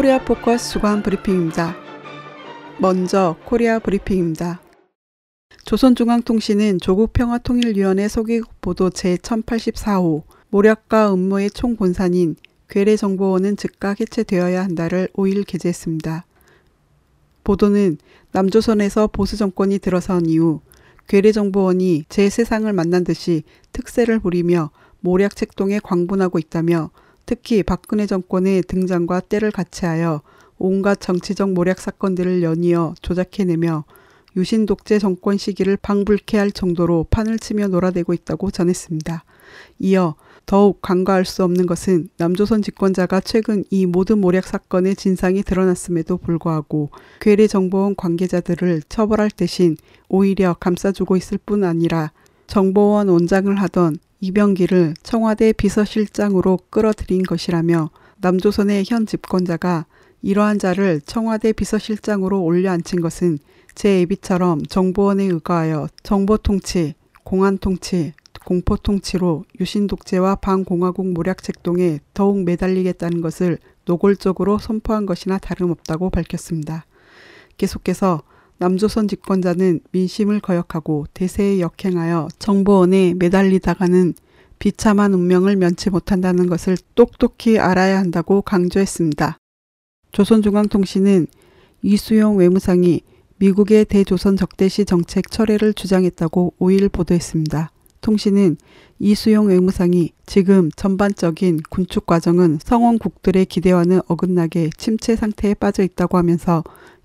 코리아 포커스 주간 브리핑입니다. 먼저 코리아 브리핑입니다. 조선중앙통신은 조국평화통일위원회 서기국 보도 제1084호 모략과 음모의 총본산인 괴뢰정보원은 즉각 해체되어야 한다를 5일 게재했습니다. 보도는 남조선에서 보수 정권이 들어선 이후 괴뢰정보원이 제 세상을 만난 듯이 득세를 부리며 모략 책동에 광분하고 있다며 특히 박근혜 정권의 등장과 때를 같이하여 온갖 정치적 모략 사건들을 연이어 조작해내며 유신 독재 정권 시기를 방불케 할 정도로 판을 치며 놀아대고 있다고 전했습니다. 이어 더욱 간과할 수 없는 것은 남조선 집권자가 최근 이 모든 모략 사건의 진상이 드러났음에도 불구하고 괴뢰 정보원 관계자들을 처벌할 대신 오히려 감싸주고 있을 뿐 아니라 정보원 원장을 하던 이병기를 청와대 비서실장으로 끌어들인 것이라며 남조선의 현 집권자가 이러한 자를 청와대 비서실장으로 올려앉힌 것은 제 애비처럼 정보원에 의거하여 정보통치, 공안통치, 공포통치로 유신독재와 반공화국 모략책동에 더욱 매달리겠다는 것을 노골적으로 선포한 것이나 다름없다고 밝혔습니다. 계속해서 남조선 집권자는 민심을 거역하고 대세에 역행하여 정보원에 매달리다가는 비참한 운명을 면치 못한다는 것을 똑똑히 알아야 한다고 강조했습니다. 조선중앙통신은 이수용 외무상이 미국의 대조선 적대시 정책 철회를 주장했다고 5일 보도했습니다. 통신은 이수용 외무상이 지금 전반적인 군축 과정은 성원국들의 기대와는 어긋나게 침체 상태에 빠져 있다고 하면서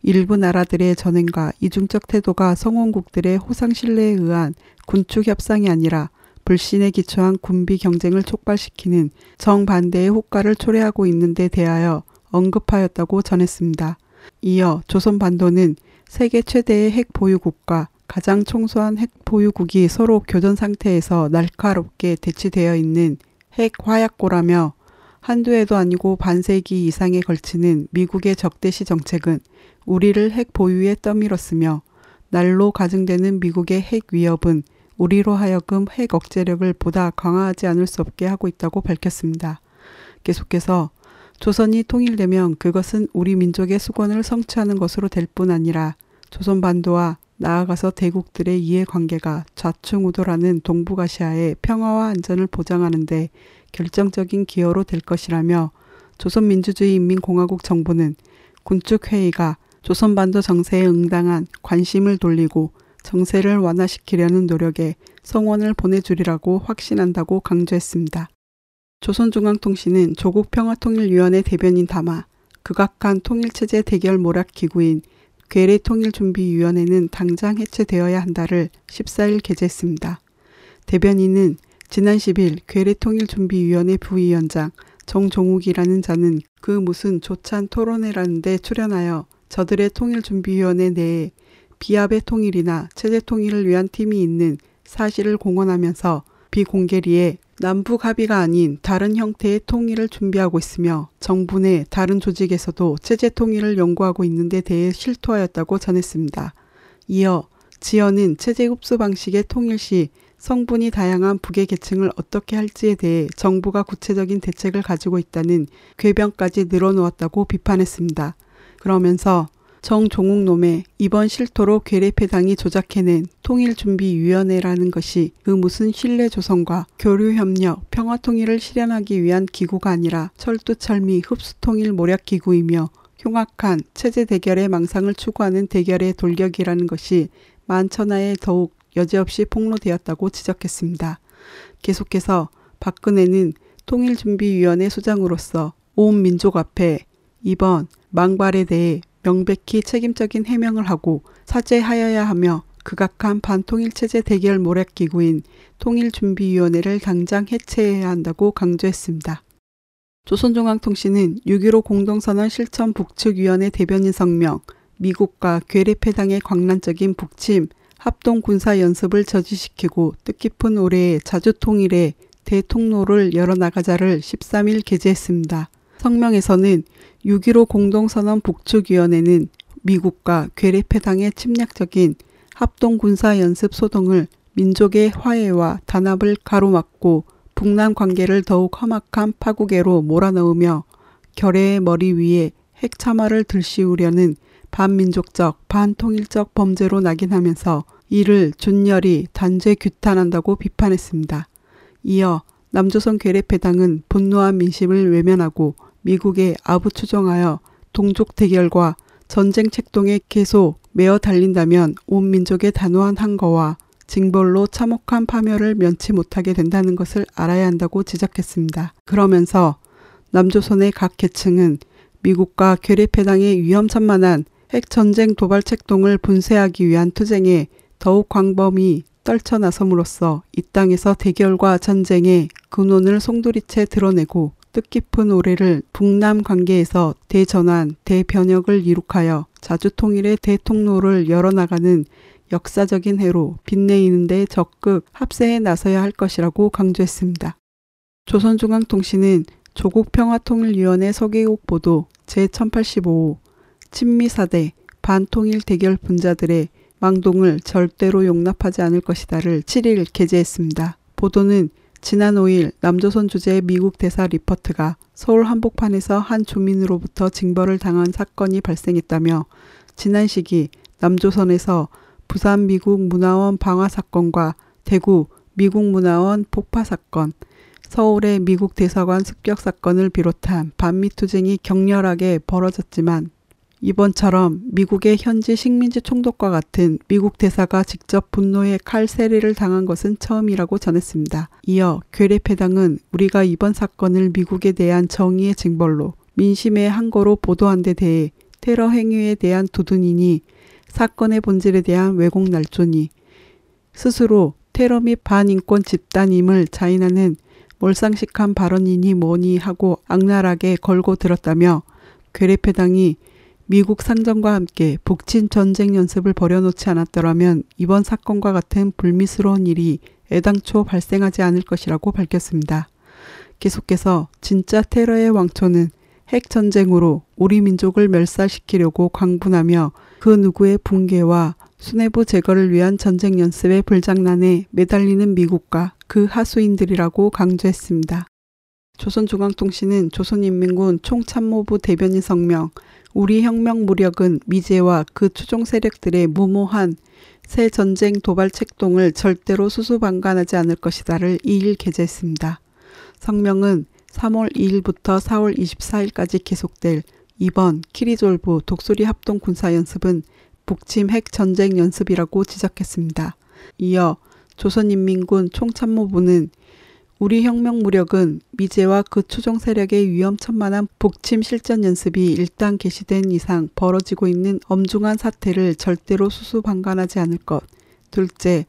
일부 나라들의 전횡과 이중적 태도가 성원국들의 호상 신뢰에 의한 군축 협상이 아니라 불신에 기초한 군비 경쟁을 촉발시키는 정반대의 효과를 초래하고 있는 데 대하여 언급하였다고 전했습니다. 이어 조선 반도는 세계 최대의 핵 보유국과 가장 청소한 핵 보유국이 서로 교전 상태에서 날카롭게 대치되어 있는 핵 화약고라며 한두 해도 아니고 반세기 이상에 걸치는 미국의 적대시 정책은 우리를 핵 보유에 떠밀었으며 날로 가증되는 미국의 핵 위협은 우리로 하여금 핵 억제력을 보다 강화하지 않을 수 없게 하고 있다고 밝혔습니다. 계속해서 조선이 통일되면 그것은 우리 민족의 수권을 성취하는 것으로 될 뿐 아니라 조선 반도와 나아가서 대국들의 이해관계가 좌충우돌하는 동북아시아의 평화와 안전을 보장하는데 결정적인 기여로 될 것이라며 조선민주주의인민공화국 정부는 군축회의가 조선반도 정세에 응당한 관심을 돌리고 정세를 완화시키려는 노력에 성원을 보내주리라고 확신한다고 강조했습니다. 조선중앙통신은 조국평화통일위원회 대변인 담아 극악한 통일체제 대결 모략기구인 괴뢰통일준비위원회는 당장 해체되어야 한다를 14일 게재했습니다. 대변인은 지난 10일 괴뢰통일준비위원회 부위원장 정종욱이라는 자는 그 무슨 조찬 토론회라는 데 출연하여 저들의 통일준비위원회 내에 비합의 통일이나 체제 통일을 위한 팀이 있는 사실을 공언하면서 비공개리에 남북 합의가 아닌 다른 형태의 통일을 준비하고 있으며 정부 내 다른 조직에서도 체제 통일을 연구하고 있는 데 대해 실토하였다고 전했습니다. 이어 지연은 체제 흡수 방식의 통일 시 성분이 다양한 북의 계층을 어떻게 할지에 대해 정부가 구체적인 대책을 가지고 있다는 궤변까지 늘어놓았다고 비판했습니다. 그러면서 정종욱 놈의 이번 실토로 괴뢰패당이 조작해낸 통일준비위원회라는 것이 그 무슨 신뢰 조성과 교류협력, 평화통일을 실현하기 위한 기구가 아니라 철두철미 흡수통일 모략기구이며 흉악한 체제 대결의 망상을 추구하는 대결의 돌격이라는 것이 만천하에 더욱 여지없이 폭로되었다고 지적했습니다. 계속해서 박근혜는 통일준비위원회 수장으로서 온 민족 앞에 이번 망발에 대해 명백히 책임적인 해명을 하고 사죄하여야 하며 극악한 반통일체제 대결 모략기구인 통일준비위원회를 당장 해체해야 한다고 강조했습니다. 조선중앙통신은 6.15 공동선언 실천 북측위원회 대변인 성명, 미국과 괴뢰패당의 광란적인 북침, 합동 군사 연습을 저지시키고 뜻깊은 올해의 자주 통일의 대통로를 열어나가자를 13일 게재했습니다. 성명에서는 6.15 공동선언 북측위원회는 미국과 괴뢰패당의 침략적인 합동군사연습 소동을 민족의 화해와 단합을 가로막고 북남 관계를 더욱 험악한 파국에로 몰아넣으며 결의의 머리 위에 핵 참화를 들씌우려는 반민족적, 반통일적 범죄로 낙인하면서 이를 준열이 단죄 규탄한다고 비판했습니다. 이어 남조선 괴뢰패당은 분노한 민심을 외면하고 미국에 아부추종하여 동족 대결과 전쟁 책동에 계속 매어 달린다면 온 민족의 단호한 항거와 징벌로 참혹한 파멸을 면치 못하게 된다는 것을 알아야 한다고 지적했습니다. 그러면서 남조선의 각 계층은 미국과 괴뢰패당의 위험천만한 핵전쟁 도발 책동을 분쇄하기 위한 투쟁에 더욱 광범위 떨쳐나섬으로써 이 땅에서 대결과 전쟁의 근원을 송두리째 드러내고 뜻깊은 올해를 북남 관계에서 대전환, 대변혁을 이룩하여 자주통일의 대통로를 열어나가는 역사적인 해로 빛내이는 데 적극 합세해 나서야 할 것이라고 강조했습니다. 조선중앙통신은 조국평화통일위원회 서계국 보도 제1085호 친미사대 반통일 대결 분자들의 망동을 절대로 용납하지 않을 것이다를 7일 게재했습니다. 보도는 지난 5일 남조선 주재의 미국 대사 리퍼트가 서울 한복판에서 한 주민으로부터 징벌을 당한 사건이 발생했다며 지난 시기 남조선에서 부산 미국 문화원 방화 사건과 대구 미국 문화원 폭파 사건, 서울의 미국 대사관 습격 사건을 비롯한 반미 투쟁이 격렬하게 벌어졌지만 이번처럼 미국의 현지 식민지 총독과 같은 미국 대사가 직접 분노의 칼 세례를 당한 것은 처음이라고 전했습니다. 이어 괴뢰패당은 우리가 이번 사건을 미국에 대한 정의의 징벌로 민심의 항거로 보도한 데 대해 테러 행위에 대한 두둔이니 사건의 본질에 대한 왜곡 날조니 스스로 테러 및 반인권 집단임을 자인하는 몰상식한 발언이니 뭐니 하고 악랄하게 걸고 들었다며 괴뢰패당이 미국 상정과 함께 북친 전쟁 연습을 벌여놓지 않았더라면 이번 사건과 같은 불미스러운 일이 애당초 발생하지 않을 것이라고 밝혔습니다. 계속해서 진짜 테러의 왕초는 핵 전쟁으로 우리 민족을 멸살시키려고 광분하며 그 누구의 붕괴와 수뇌부 제거를 위한 전쟁 연습의 불장난에 매달리는 미국과 그 하수인들이라고 강조했습니다. 조선중앙통신은 조선인민군 총참모부 대변인 성명, 우리 혁명 무력은 미제와 그 추종 세력들의 무모한 새 전쟁 도발 책동을 절대로 수수방관하지 않을 것이다를 2일 게재했습니다. 성명은 3월 2일부터 4월 24일까지 계속될 이번 키리졸브 독수리 합동 군사 연습은 북침 핵 전쟁 연습이라고 지적했습니다. 이어 조선인민군 총참모부는 우리 혁명 무력은 미제와 그 추종 세력의 위험천만한 북침 실전 연습이 일단 개시된 이상 벌어지고 있는 엄중한 사태를 절대로 수수방관하지 않을 것. 둘째,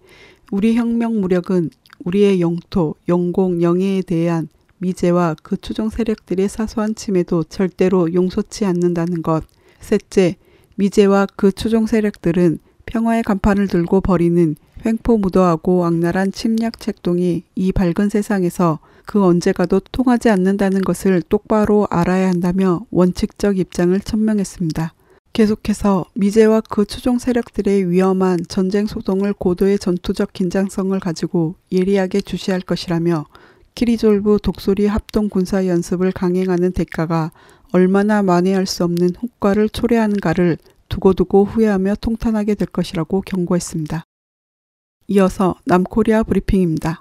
우리 혁명 무력은 우리의 영토, 영공, 영예에 대한 미제와 그 추종 세력들의 사소한 침해도 절대로 용서치 않는다는 것. 셋째, 미제와 그 추종 세력들은 평화의 간판을 들고 벌이는 횡포무도하고 악랄한 침략 책동이 이 밝은 세상에서 그 언제가도 통하지 않는다는 것을 똑바로 알아야 한다며 원칙적 입장을 천명했습니다. 계속해서 미제와 그 추종 세력들의 위험한 전쟁 소동을 고도의 전투적 긴장성을 가지고 예리하게 주시할 것이라며 키리졸브 독수리 합동 군사 연습을 강행하는 대가가 얼마나 만회할 수 없는 후과를 초래하는가를 두고두고 후회하며 통탄하게 될 것이라고 경고했습니다. 이어서 남코리아 브리핑입니다.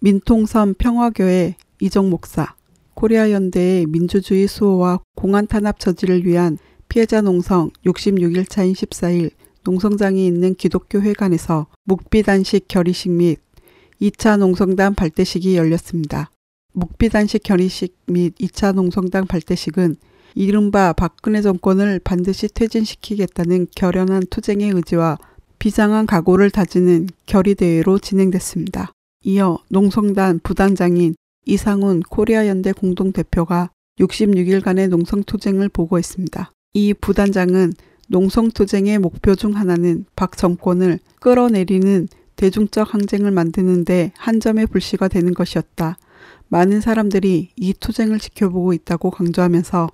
민통선 평화교회 이적 목사, 코리아 연대의 민주주의 수호와 공안 탄압 저지를 위한 피해자 농성 66일차인 14일 농성장이 있는 기독교 회관에서 묵비단식 결의식 및 2차 농성단 발대식이 열렸습니다. 묵비단식 결의식 및 2차 농성단 발대식은 이른바 박근혜 정권을 반드시 퇴진시키겠다는 결연한 투쟁의 의지와 비장한 각오를 다지는 결의대회로 진행됐습니다. 이어 농성단 부단장인 이상훈 코리아연대 공동대표가 66일간의 농성투쟁을 보고했습니다. 이 부단장은 농성투쟁의 목표 중 하나는 박 정권을 끌어내리는 대중적 항쟁을 만드는데 한 점의 불씨가 되는 것이었다. 많은 사람들이 이 투쟁을 지켜보고 있다고 강조하면서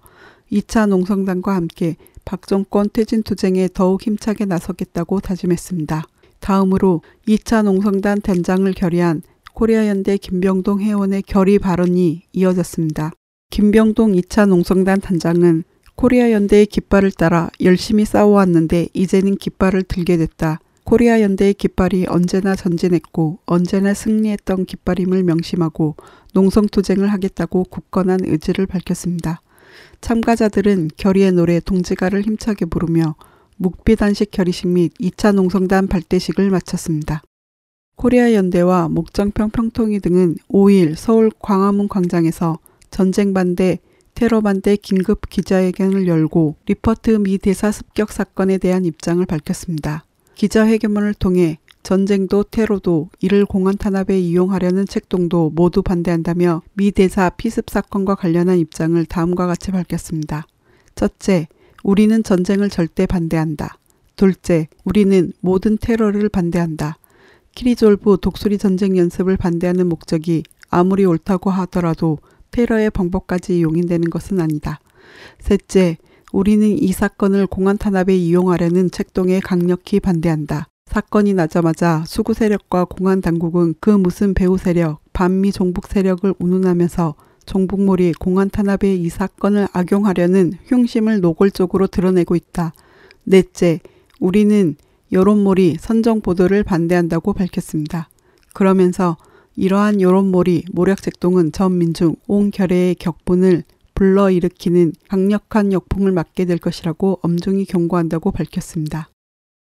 2차 농성단과 함께 박정권 퇴진 투쟁에 더욱 힘차게 나서겠다고 다짐했습니다. 다음으로 2차 농성단 단장을 결의한 코리아연대 김병동 회원의 결의 발언이 이어졌습니다. 김병동 2차 농성단 단장은 코리아 연대의 깃발을 따라 열심히 싸워왔는데 이제는 깃발을 들게 됐다. 코리아 연대의 깃발이 언제나 전진했고 언제나 승리했던 깃발임을 명심하고 농성투쟁을 하겠다고 굳건한 의지를 밝혔습니다. 참가자들은 결의의 노래 동지가를 힘차게 부르며 묵비단식 결의식 및 2차 농성단 발대식을 마쳤습니다. 코리아 연대와 목장평 평통이 등은 5일 서울 광화문 광장에서 전쟁 반대, 테러 반대 긴급 기자회견을 열고 리퍼트 미 대사 습격 사건에 대한 입장을 밝혔습니다. 기자회견문을 통해 전쟁도 테러도 이를 공안 탄압에 이용하려는 책동도 모두 반대한다며 미 대사 피습 사건과 관련한 입장을 다음과 같이 밝혔습니다. 첫째, 우리는 전쟁을 절대 반대한다. 둘째, 우리는 모든 테러를 반대한다. 키리졸브 독수리 전쟁 연습을 반대하는 목적이 아무리 옳다고 하더라도 테러의 방법까지 용인되는 것은 아니다. 셋째, 우리는 이 사건을 공안 탄압에 이용하려는 책동에 강력히 반대한다. 사건이 나자마자 수구 세력과 공안 당국은 그 무슨 배후 세력, 반미 종북 세력을 운운하면서 종북몰이 공안 탄압에 이 사건을 악용하려는 흉심을 노골적으로 드러내고 있다. 넷째, 우리는 여론몰이 선정 보도를 반대한다고 밝혔습니다. 그러면서 이러한 여론몰이 모략작동은 전 민중 온 결의의 격분을 불러일으키는 강력한 역풍을 맞게 될 것이라고 엄중히 경고한다고 밝혔습니다.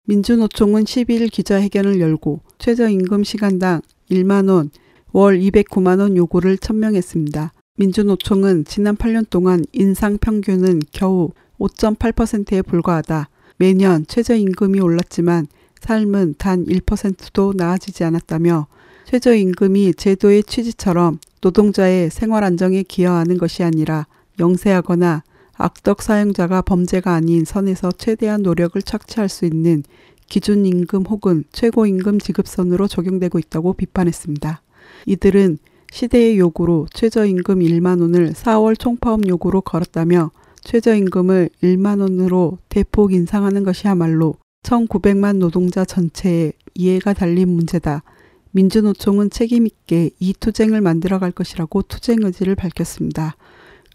민주노총은 12일 기자회견을 열고 최저임금 시간당 1만원, 월 209만원 요구를 천명했습니다. 민주노총은 지난 8년 동안 인상 평균은 겨우 5.8%에 불과하다. 매년 최저임금이 올랐지만 삶은 단 1%도 나아지지 않았다며 최저임금이 제도의 취지처럼 노동자의 생활 안정에 기여하는 것이 아니라 영세하거나 악덕 사용자가 범죄가 아닌 선에서 최대한 노력을 착취할 수 있는 기준임금 혹은 최고임금 지급선으로 적용되고 있다고 비판했습니다. 이들은 시대의 요구로 최저임금 1만 원을 4월 총파업 요구로 걸었다며 최저임금을 1만 원으로 대폭 인상하는 것이야말로 1900만 노동자 전체에 이해가 달린 문제다. 민주노총은 책임있게 이 투쟁을 만들어갈 것이라고 투쟁 의지를 밝혔습니다.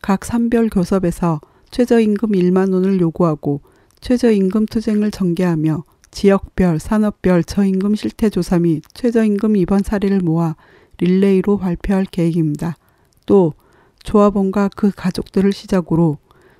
각 산별 교섭에서 최저임금 1만 원을 요구하고 최저임금 투쟁을 전개하며 지역별, 산업별 저임금 실태조사 및 최저임금 이번 사례를 모아 릴레이로 발표할 계획입니다. 또 조합원과 그 가족들을 시작으로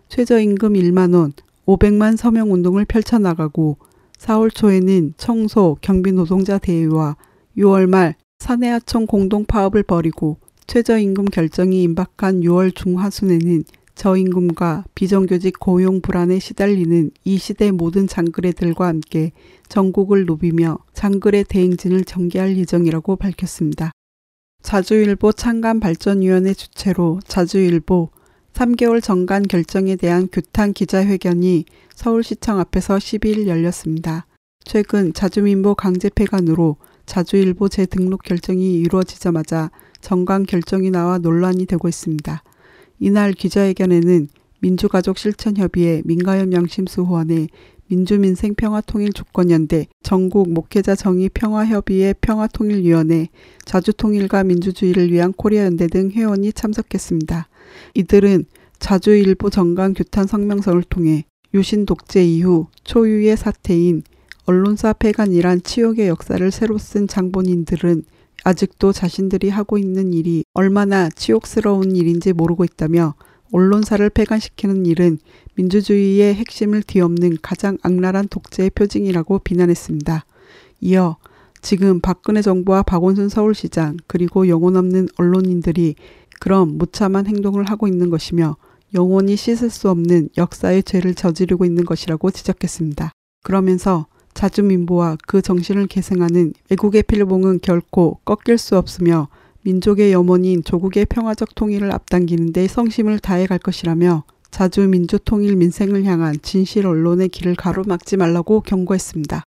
최저임금 1만 원, 500만 서명 운동을 펼쳐나가고 4월 초에는 청소, 경비 노동자 대회와 6월 말 사내하청 공동 파업을 벌이고 최저임금 결정이 임박한 6월 중하순에는 저임금과 비정규직 고용 불안에 시달리는 이 시대 모든 장그래들과 함께 전국을 누비며 장그래 대행진을 전개할 예정이라고 밝혔습니다. 자주일보 창간발전위원회 주최로 자주일보 3개월 정간 결정에 대한 규탄 기자회견이 서울시청 앞에서 12일 열렸습니다. 최근 자주민보 강제폐간으로 자주일보 재등록 결정이 이루어지자마자 정강 결정이 나와 논란이 되고 있습니다. 이날 기자회견에는 민주가족실천협의회 민가연 명심수호원회 민주민생평화통일주권연대 전국 목회자 정의 평화협의회 평화통일위원회 자주통일과 민주주의를 위한 코리아연대 등 회원이 참석했습니다. 이들은 자주일보 정강 규탄 성명서를 통해 유신 독재 이후 초유의 사태인 언론사 폐간이란 치욕의 역사를 새로 쓴 장본인들은 아직도 자신들이 하고 있는 일이 얼마나 치욕스러운 일인지 모르고 있다며 언론사를 폐간시키는 일은 민주주의의 핵심을 뒤엎는 가장 악랄한 독재의 표징이라고 비난했습니다. 이어 지금 박근혜 정부와 박원순 서울시장 그리고 영혼 없는 언론인들이 그럼 무참한 행동을 하고 있는 것이며 영원히 씻을 수 없는 역사의 죄를 저지르고 있는 것이라고 지적했습니다. 그러면서 자주민보와 그 정신을 계승하는 외국의 필봉은 결코 꺾일 수 없으며 민족의 염원인 조국의 평화적 통일을 앞당기는 데 성심을 다해 갈 것이라며 자주민주통일 민생을 향한 진실 언론의 길을 가로막지 말라고 경고했습니다.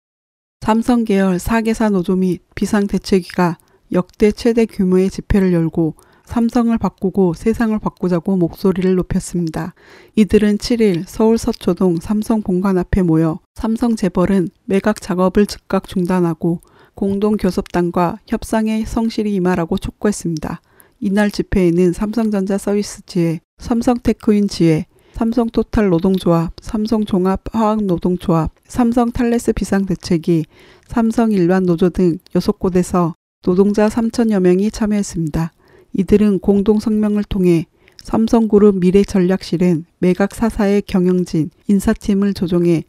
삼성 계열 4개사 노조 및 비상대책위가 역대 최대 규모의 집회를 열고 삼성을 바꾸고 세상을 바꾸자고 목소리를 높였습니다. 이들은 7일 서울 서초동 삼성 본관 앞에 모여 삼성 재벌은 매각 작업을 즉각 중단하고 공동 교섭단과 협상에 성실히 임하라고 촉구했습니다. 이날 집회에는 삼성전자 서비스 지회, 삼성테크인 지회, 삼성토탈 노동조합, 삼성종합화학노동조합, 삼성탈레스 비상대책위, 삼성일반 노조 등 6곳에서 노동자 3천여 명이 참여했습니다. 이들은 공동성명을 통해 삼성그룹 미래전략실은 매각 사사의 경영진, 인사팀을 조종해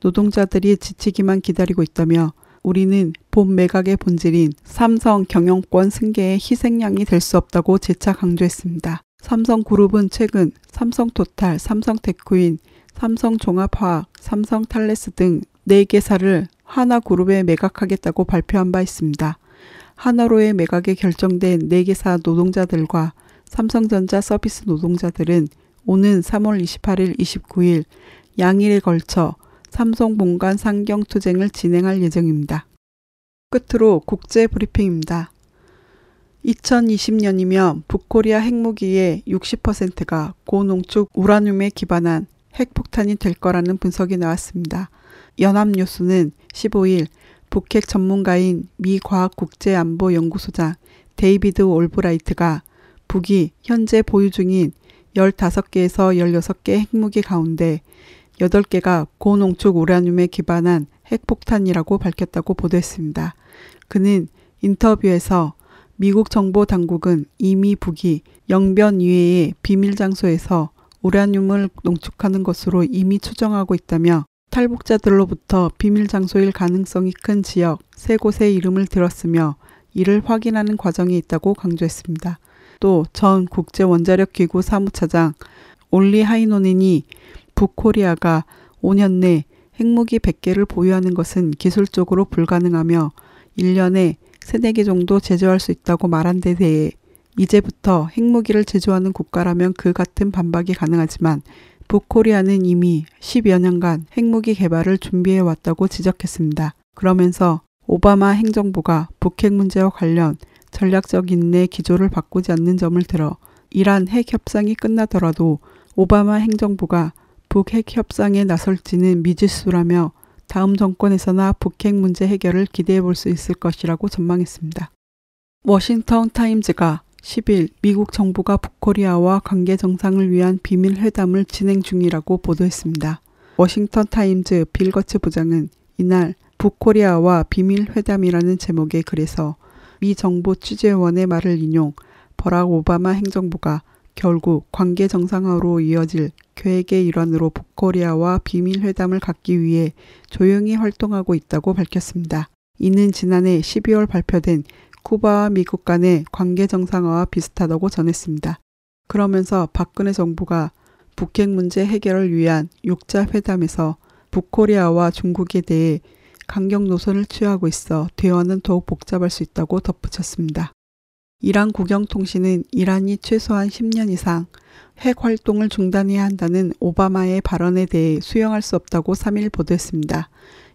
노동자들이 지치기만 기다리고 있다며 우리는 본 매각의 본질인 삼성 경영권 승계의 희생양이 될 수 없다고 재차 강조했습니다. 삼성그룹은 최근 삼성토탈, 삼성테크인, 삼성종합화학, 삼성탈레스 등 4개사를 하나그룹에 매각하겠다고 발표한 바 있습니다. 하나로의 매각에 결정된 4개사 노동자들과 삼성전자 서비스 노동자들은 오는 3월 28일, 29일 양일에 걸쳐 삼성 본관 상경 투쟁을 진행할 예정입니다. 끝으로 국제 브리핑입니다. 2020년이면 북코리아 핵무기의 60%가 고농축 우라늄에 기반한 핵폭탄이 될 거라는 분석이 나왔습니다. 연합뉴스는 15일 북핵 전문가인 미 과학국제안보연구소장 데이비드 올브라이트가 북이 현재 보유 중인 15개에서 16개 핵무기 가운데 8개가 고농축 우라늄에 기반한 핵폭탄이라고 밝혔다고 보도했습니다. 그는 인터뷰에서 미국 정보 당국은 이미 북이 영변 이외의 비밀 장소에서 우라늄을 농축하는 것으로 이미 추정하고 있다며 탈북자들로부터 비밀 장소일 가능성이 큰 지역 세 곳의 이름을 들었으며 이를 확인하는 과정이 있다고 강조했습니다. 또 전 국제원자력기구 사무차장 올리 하이노넨이 북코리아가 5년 내 핵무기 100개를 보유하는 것은 기술적으로 불가능하며 1년에 3, 4개 정도 제조할 수 있다고 말한 데 대해 이제부터 핵무기를 제조하는 국가라면 그 같은 반박이 가능하지만 북코리아는 이미 10여 년간 핵무기 개발을 준비해 왔다고 지적했습니다. 그러면서 오바마 행정부가 북핵 문제와 관련 전략적 인내 기조를 바꾸지 않는 점을 들어 이란 핵 협상이 끝나더라도 오바마 행정부가 북핵 협상에 나설지는 미지수라며 다음 정권에서나 북핵 문제 해결을 기대해 볼 수 있을 것이라고 전망했습니다. 워싱턴 타임즈가 10일 미국 정부가 북코리아와 관계 정상을 위한 비밀 회담을 진행 중이라고 보도했습니다. 워싱턴 타임즈 빌 거츠 부장은 이날 북코리아와 비밀 회담이라는 제목의 글에서 미 정부 취재원의 말을 인용 버락 오바마 행정부가 결국 관계 정상화로 이어질 계획의 일환으로 북코리아와 비밀 회담을 갖기 위해 조용히 활동하고 있다고 밝혔습니다. 이는 지난해 12월 발표된 쿠바와 미국 간의 관계 정상화와 비슷하다고 전했습니다. 그러면서 박근혜 정부가 북핵 문제 해결을 위한 6자 회담에서 북코리아와 중국에 대해 강경 노선을 취하고 있어 대화는 더욱 복잡할 수 있다고 덧붙였습니다. 이란 국영통신은 이란이 최소한 10년 이상 핵 활동을 중단해야 한다는 오바마의 발언에 대해 수용할 수 없다고 3일 보도했습니다.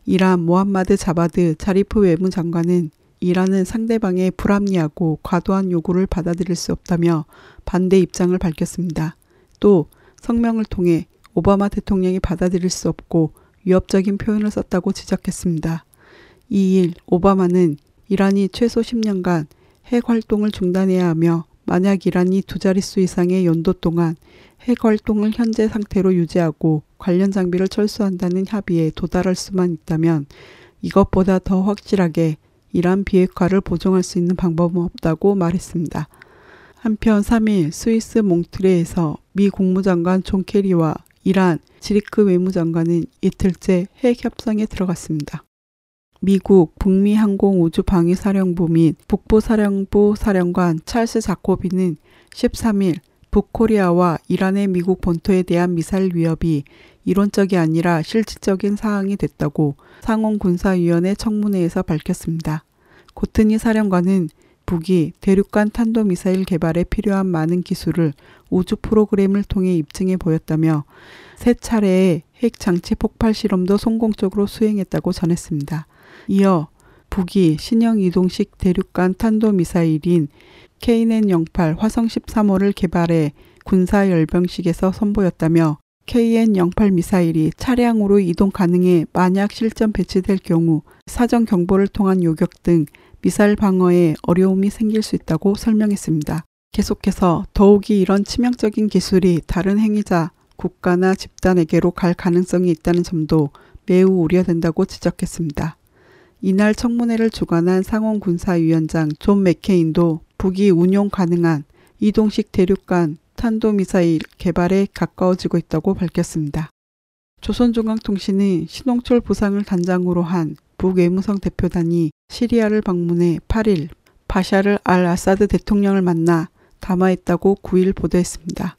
이란 모함마드 자바드 자리프 외무장관은 이란은 상대방의 불합리하고 과도한 요구를 받아들일 수 없다며 반대 입장을 밝혔습니다. 또 성명을 통해 오바마 대통령이 받아들일 수 없고 위협적인 표현을 썼다고 지적했습니다. 2일 오바마는 이란이 최소 10년간 핵 활동을 중단해야 하며 만약 이란이 두 자릿수 이상의 연도 동안 핵 활동을 현재 상태로 유지하고 관련 장비를 철수한다는 협의에 도달할 수만 있다면 이것보다 더 확실하게 이란 비핵화를 보장할 수 있는 방법은 없다고 말했습니다. 한편 3일 스위스 몽트뢰에서 미 국무장관 존 케리와 이란 자리프 외무장관은 이틀째 핵 협상에 들어갔습니다. 미국 북미 항공 우주 방위 사령부 및 북부 사령부 사령관 찰스 자코비는 13일 북코리아와 이란의 미국 본토에 대한 미사일 위협이 이론적이 아니라 실질적인 사항이 됐다고 상원 군사위원회 청문회에서 밝혔습니다. 고트니 사령관은 북이 대륙간 탄도미사일 개발에 필요한 많은 기술을 우주 프로그램을 통해 입증해 보였다며 세 차례의 핵 장치 폭발 실험도 성공적으로 수행했다고 전했습니다. 이어 북이 신형 이동식 대륙간 탄도미사일인 KN-08 화성 13호를 개발해 군사 열병식에서 선보였다며 KN-08 미사일이 차량으로 이동 가능해 만약 실전 배치될 경우 사전 경보를 통한 요격 등 미사일 방어에 어려움이 생길 수 있다고 설명했습니다. 계속해서 더욱이 이런 치명적인 기술이 다른 행위자 국가나 집단에게로 갈 가능성이 있다는 점도 매우 우려된다고 지적했습니다. 이날 청문회를 주관한 상원 군사위원장 존 맥케인도 북이 운용 가능한 이동식 대륙간 탄도미사일 개발에 가까워지고 있다고 밝혔습니다. 조선중앙통신은 신홍철 부상을 단장으로 한 북외무성 대표단이 시리아를 방문해 8일 바샤르 알 아사드 대통령을 만나 담화했다고 9일 보도했습니다.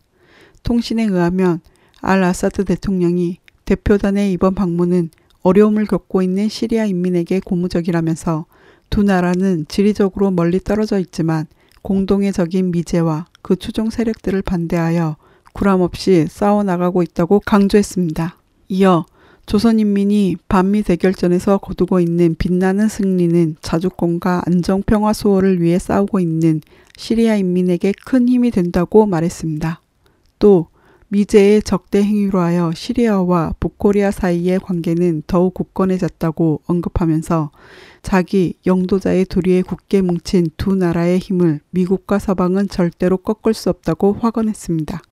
통신에 의하면 알 아사드 대통령이 대표단의 이번 방문은 어려움을 겪고 있는 시리아 인민에게 고무적이라면서 두 나라는 지리적으로 멀리 떨어져 있지만 공동의 적인 미제와 그 추종 세력들을 반대하여 구람없이 싸워 나가고 있다고 강조했습니다. 이어 조선인민이 반미 대결전에서 거두고 있는 빛나는 승리는 자주권과 안정 평화 수호를 위해 싸우고 있는 시리아 인민에게 큰 힘이 된다고 말했습니다. 또 미제의 적대 행위로 하여 시리아와 북코리아 사이의 관계는 더욱 굳건해졌다고 언급하면서 자기 영도자의 도리에 굳게 뭉친 두 나라의 힘을 미국과 서방은 절대로 꺾을 수 없다고 확언했습니다.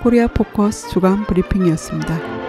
코리아 포커스 주간 브리핑이었습니다.